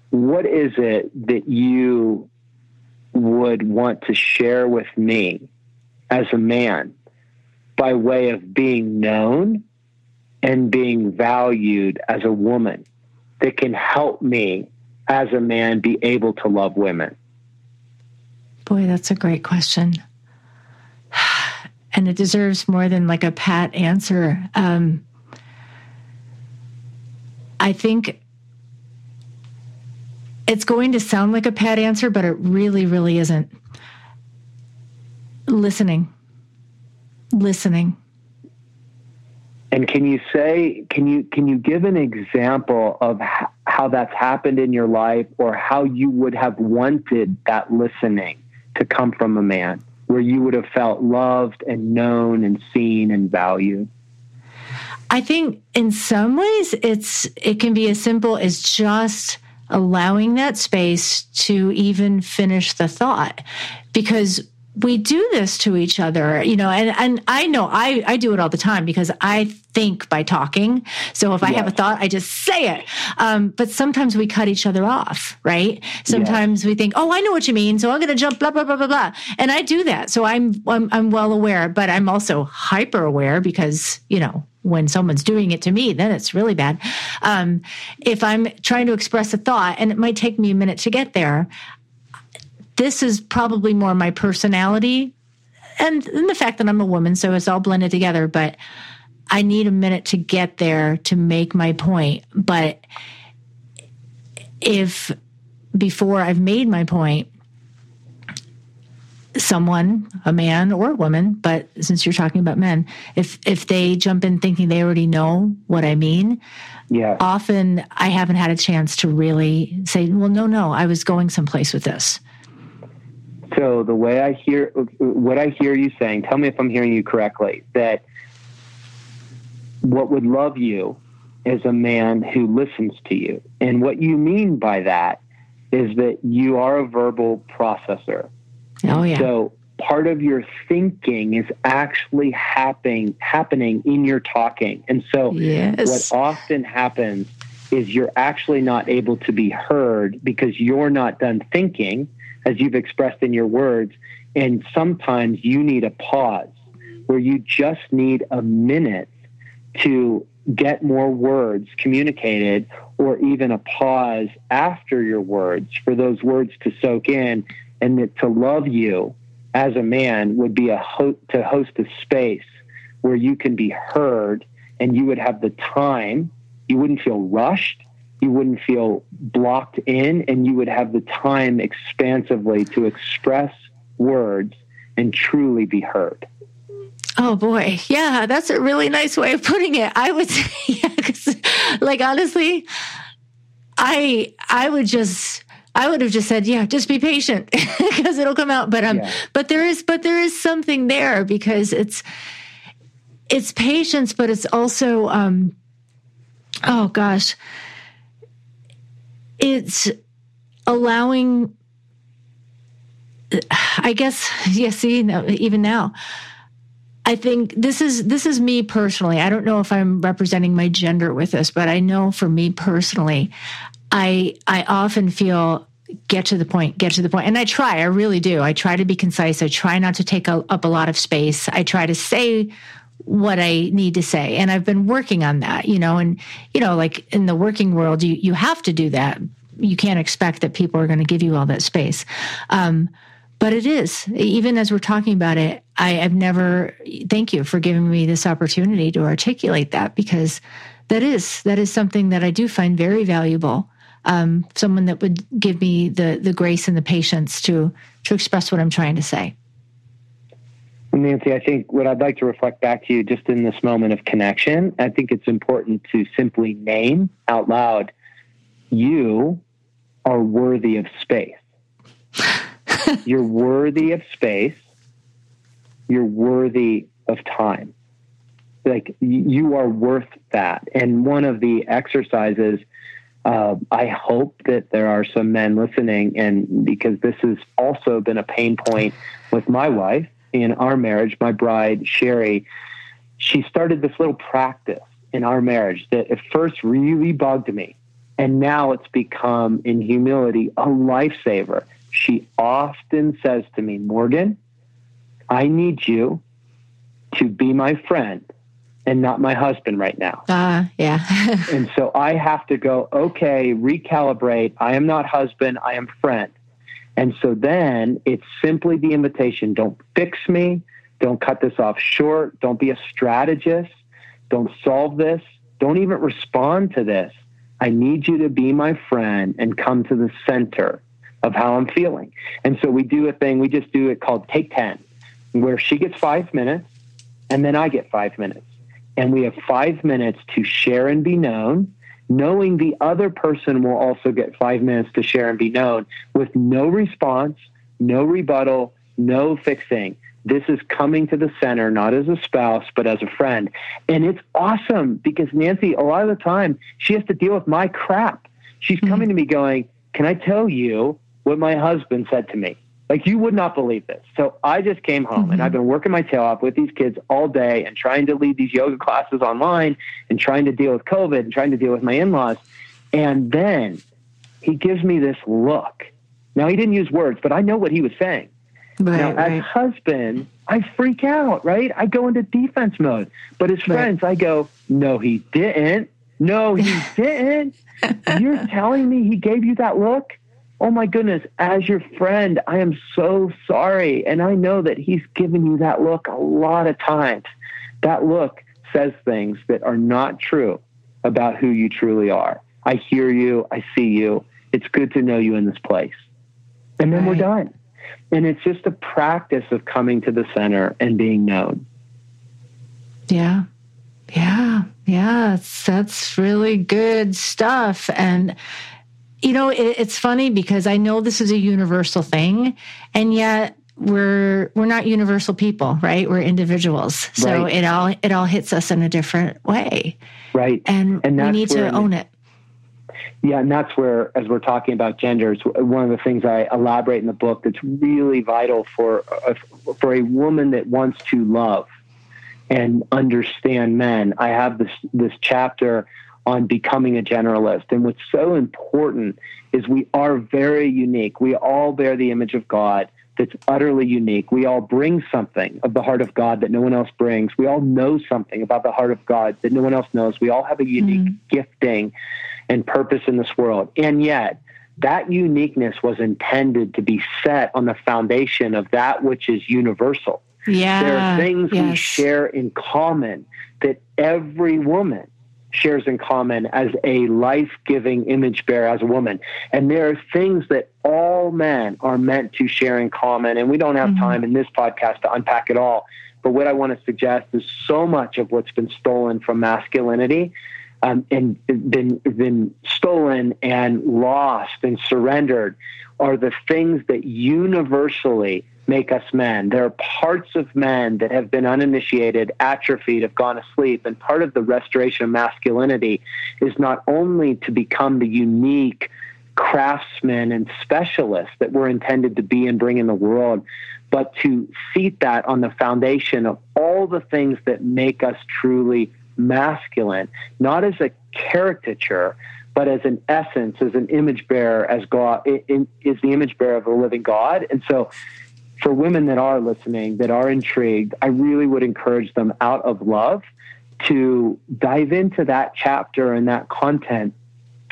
what is it that you would want to share with me as a man by way of being known and being valued as a woman that can help me as a man be able to love women? Boy, that's a great question. [SIGHS] And it deserves more than like a pat answer. Um, I think it's going to sound like a pat answer, but it really, really isn't. Listening. Listening. And can you say, can you can you give an example of how that's happened in your life, or how you would have wanted that listening to come from a man where you would have felt loved and known and seen and valued? I think in some ways it's it can be as simple as just allowing that space to even finish the thought because we do this to each other, you know, and, and I know I, I do it all the time because I think by talking. So if I have a thought, I just say it. Um, but sometimes we cut each other off, right? Sometimes we think, oh, I know what you mean. So I'm going to jump, blah, blah, blah, blah, blah. And I do that. So I'm, I'm, I'm well aware, but I'm also hyper aware because, you know, when someone's doing it to me, then it's really bad. Um, if I'm trying to express a thought and it might take me a minute to get there, this is probably more my personality and, and the fact that I'm a woman, so it's all blended together. But I need a minute to get there to make my point. But if before I've made my point, someone, a man or a woman, but since you're talking about men, if if they jump in thinking they already know what I mean, yeah. often I haven't had a chance to really say, well, no, no, I was going someplace with this. So the way I hear what I hear you saying, tell me if I'm hearing you correctly, that what would love you is a man who listens to you. And what you mean by that is that you are a verbal processor. Oh yeah. So part of your thinking is actually happening happening in your talking. And so yes. what often happens is you're actually not able to be heard because you're not done thinking as you've expressed in your words. And sometimes you need a pause where you just need a minute to get more words communicated or even a pause after your words for those words to soak in and that to love you as a man would be a ho- to host a space where you can be heard and you would have the time you wouldn't feel rushed you wouldn't feel blocked in and you would have the time expansively to express words and truly be heard. Oh boy. Yeah, that's a really nice way of putting it. I would [LAUGHS] say, yeah, cause, like honestly, I I would just I would have just said, yeah, just be patient [LAUGHS] because it'll come out. But um, yeah. but there is but there is something there because it's it's patience, but it's also um, oh gosh, it's allowing i guess yeah see even now. I think this is this is me personally. I don't know if i'm representing my gender with this but i know for me personally i i often feel get to the point get to the point and i try i really do. I try to be concise. I try not to take a, up a lot of space. I try to say what I need to say. And I've been working on that, you know, and, you know, like in the working world, you, you have to do that. You can't expect that people are going to give you all that space. Um, but it is, even as we're talking about it, I have never, thank you for giving me this opportunity to articulate that because that is, that is something that I do find very valuable. Um, someone that would give me the, the grace and the patience to, to express what I'm trying to say. Nancy, I think what I'd like to reflect back to you just in this moment of connection, I think it's important to simply name out loud you are worthy of space. [LAUGHS] You're worthy of space. You're worthy of time. Like you are worth that. And one of the exercises, uh, I hope that there are some men listening, and because this has also been a pain point with my wife in our marriage, my bride, Sherry, she started this little practice in our marriage that at first really bugged me. And now it's become, in humility, a lifesaver. She often says to me, Morgan, I need you to be my friend and not my husband right now. Ah, uh, yeah. [LAUGHS] and so I have to go, okay, recalibrate. I am not husband, I am friend. And so then it's simply the invitation. Don't fix me, don't cut this off short, don't be a strategist, don't solve this, don't even respond to this. I need you to be my friend and come to the center of how I'm feeling. And so we do a thing, we just do it called Take 10, where she gets five minutes and then I get five minutes. And we have five minutes to share and be known knowing the other person will also get five minutes to share and be known with no response, no rebuttal, no fixing. This is coming to the center, not as a spouse, but as a friend. And it's awesome because Nancy, a lot of the time, she has to deal with my crap. She's mm-hmm. coming to me going, Can I tell you what my husband said to me? Like you would not believe this. So I just came home mm-hmm. and I've been working my tail off with these kids all day and trying to lead these yoga classes online and trying to deal with COVID and trying to deal with my in-laws. And then he gives me this look. Now he didn't use words, but I know what he was saying. Right, now, right. as husband, I freak out, right? I go into defense mode. But as friends, right. I go, no, he didn't. No, he [LAUGHS] didn't. You're telling me he gave you that look? Oh my goodness, as your friend, I am so sorry. And I know that he's given you that look a lot of times. That look says things that are not true about who you truly are. I hear you. I see you. It's good to know you in this place. And then right. we're done. And it's just a practice of coming to the center and being known. Yeah. Yeah. Yeah. That's really good stuff. And you know, it, it's funny because I know this is a universal thing, and yet we're we're not universal people, right? We're individuals, so right. it all it all hits us in a different way, right? And, and we need to own it. Yeah, and that's where, as we're talking about genders, one of the things I elaborate in the book that's really vital for uh, for a woman that wants to love and understand men. I have this this chapter on becoming a generalist. And what's so important is we are very unique. We all bear the image of God that's utterly unique. We all bring something of the heart of God that no one else brings. We all know something about the heart of God that no one else knows. We all have a unique mm-hmm. gifting and purpose in this world. And yet, that uniqueness was intended to be set on the foundation of that which is universal. Yeah. There are things yes. we share in common that every woman shares in common as a life giving image bearer as a woman. And there are things that all men are meant to share in common. And we don't have mm-hmm. time in this podcast to unpack it all. But what I want to suggest is so much of what's been stolen from masculinity um, and been, been stolen and lost and surrendered are the things that universally make us men. There are parts of men that have been uninitiated, atrophied, have gone asleep. And part of the restoration of masculinity is not only to become the unique craftsmen and specialists that we're intended to be and bring in the world, but to seat that on the foundation of all the things that make us truly masculine, not as a caricature, but as an essence, as an image bearer, as God is the image bearer of the living God. And so for women that are listening, that are intrigued, I really would encourage them out of love to dive into that chapter and that content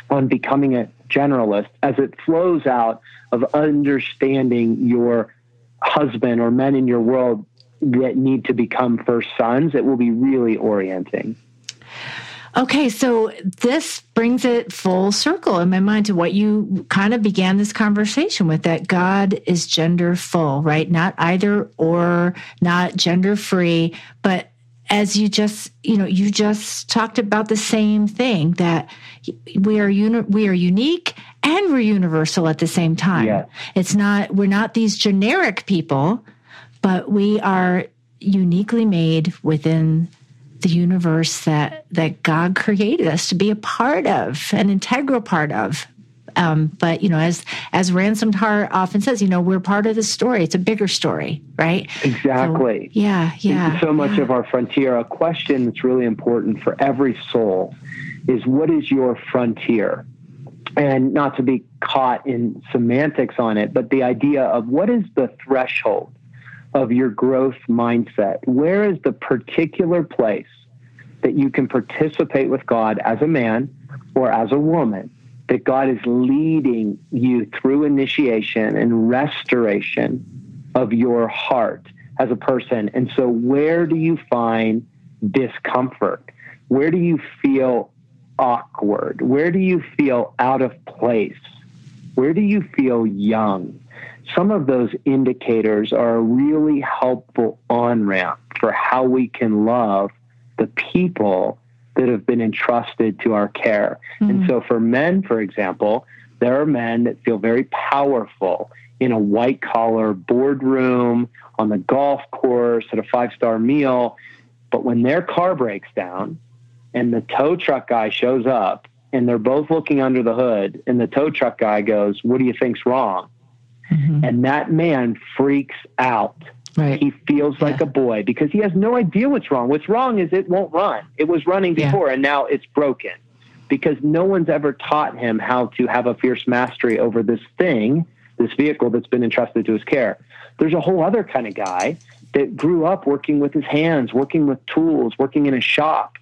on becoming a generalist as it flows out of understanding your husband or men in your world that need to become first sons. It will be really orienting. Okay, so this brings it full circle in my mind to what you kind of began this conversation with that God is gender full, right? Not either or, not gender free, but as you just, you know, you just talked about the same thing that we are uni- we are unique and we're universal at the same time. Yeah. It's not we're not these generic people, but we are uniquely made within the universe that that God created us to be a part of, an integral part of. Um, but you know, as as Ransomed Heart often says, you know, we're part of the story. It's a bigger story, right? Exactly. So, yeah, yeah. So much yeah. of our frontier. A question that's really important for every soul is, what is your frontier? And not to be caught in semantics on it, but the idea of what is the threshold of your growth mindset? Where is the particular place that you can participate with God as a man or as a woman? That God is leading you through initiation and restoration of your heart as a person. And so, where do you find discomfort? Where do you feel awkward? Where do you feel out of place? Where do you feel young? Some of those indicators are a really helpful on ramp for how we can love the people that have been entrusted to our care. Mm-hmm. And so for men, for example, there are men that feel very powerful in a white collar boardroom, on the golf course, at a five star meal. But when their car breaks down and the tow truck guy shows up and they're both looking under the hood and the tow truck guy goes, What do you think's wrong? Mm-hmm. And that man freaks out. Right. He feels like yeah. a boy because he has no idea what's wrong. What's wrong is it won't run. It was running before yeah. and now it's broken because no one's ever taught him how to have a fierce mastery over this thing, this vehicle that's been entrusted to his care. There's a whole other kind of guy that grew up working with his hands, working with tools, working in a shop,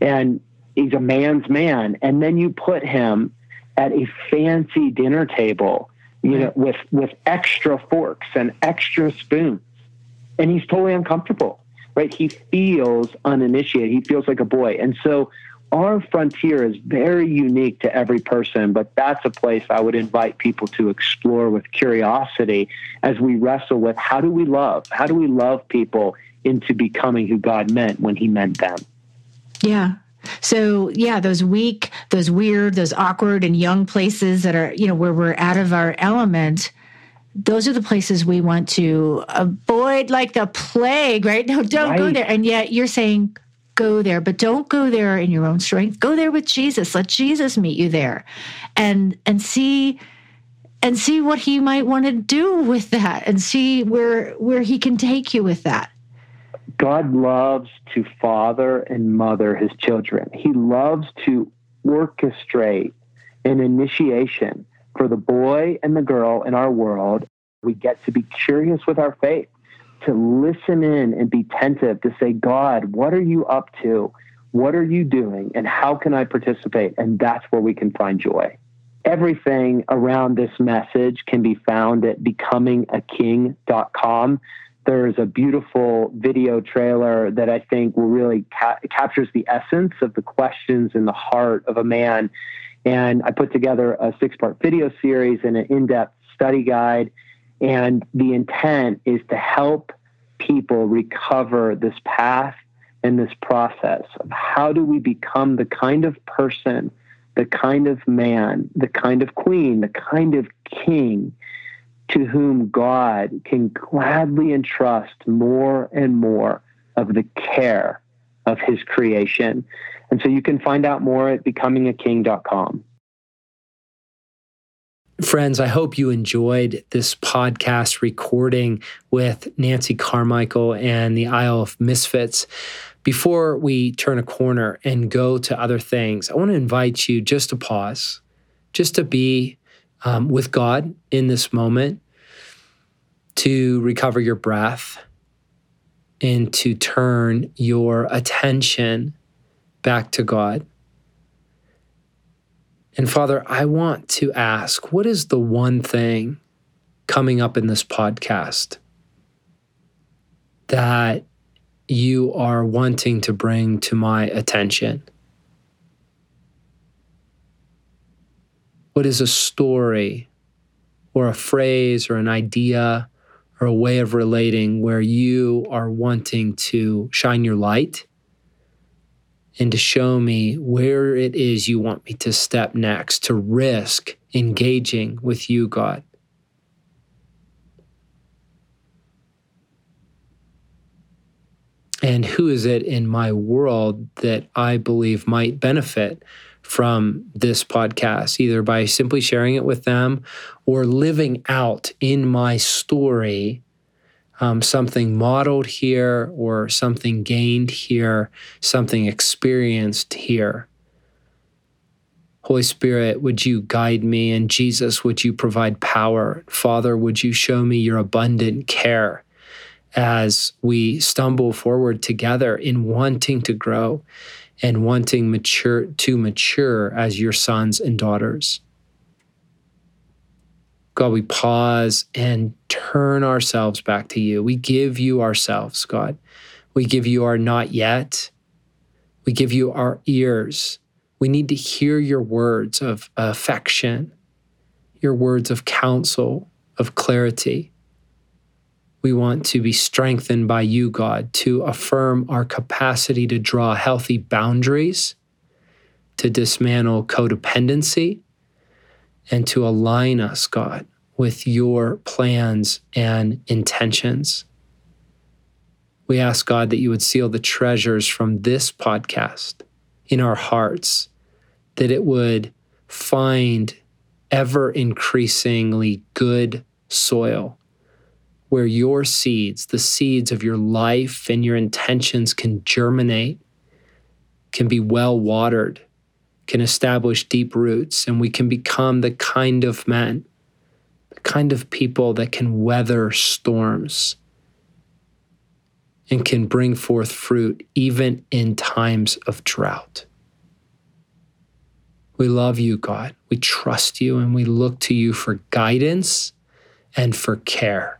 and he's a man's man. And then you put him at a fancy dinner table you know, with with extra forks and extra spoons, and he's totally uncomfortable. Right? He feels uninitiated. He feels like a boy, and so our frontier is very unique to every person, but that's a place I would invite people to explore with curiosity as we wrestle with how do we love? How do we love people into becoming who God meant when He meant them? Yeah, so yeah, those weak, those weird, those awkward and young places that are, you know, where we're out of our element, those are the places we want to avoid like the plague, right? [LAUGHS] No, don't right. go there. And yet you're saying go there, but don't go there in your own strength. Go there with Jesus. Let Jesus meet you there. And and see and see what he might want to do with that and see where where he can take you with that. God loves to father and mother his children. He loves to orchestrate an initiation for the boy and the girl in our world. We get to be curious with our faith, to listen in and be attentive, to say, God, what are you up to? What are you doing? And how can I participate? And that's where we can find joy. Everything around this message can be found at becomingaking.com there's a beautiful video trailer that I think will really ca- captures the essence of the questions in the heart of a man. And I put together a six part video series and an in depth study guide. And the intent is to help people recover this path and this process of how do we become the kind of person, the kind of man, the kind of queen, the kind of king to whom God can gladly entrust more and more of the care of his creation. And so you can find out more at becomingaking.com. Friends, I hope you enjoyed this podcast recording with Nancy Carmichael and the Isle of Misfits. Before we turn a corner and go to other things, I want to invite you just to pause, just to be um, with God in this moment to recover your breath and to turn your attention back to God. And Father, I want to ask what is the one thing coming up in this podcast that you are wanting to bring to my attention? What is a story or a phrase or an idea or a way of relating where you are wanting to shine your light and to show me where it is you want me to step next, to risk engaging with you, God. And who is it in my world that I believe might benefit from this podcast, either by simply sharing it with them or living out in my story um, something modeled here or something gained here, something experienced here. Holy Spirit, would you guide me? And Jesus, would you provide power? Father, would you show me your abundant care as we stumble forward together in wanting to grow and wanting mature to mature as your sons and daughters? God, we pause and turn ourselves back to you. We give you ourselves, God. We give you our not yet. We give you our ears. We need to hear your words of affection, your words of counsel, of clarity. We want to be strengthened by you, God, to affirm our capacity to draw healthy boundaries, to dismantle codependency, and to align us, God, with your plans and intentions. We ask God that you would seal the treasures from this podcast in our hearts, that it would find ever increasingly good soil where your seeds, the seeds of your life and your intentions, can germinate, can be well watered can establish deep roots and we can become the kind of men, the kind of people that can weather storms and can bring forth fruit even in times of drought. We love you, God. We trust you and we look to you for guidance and for care.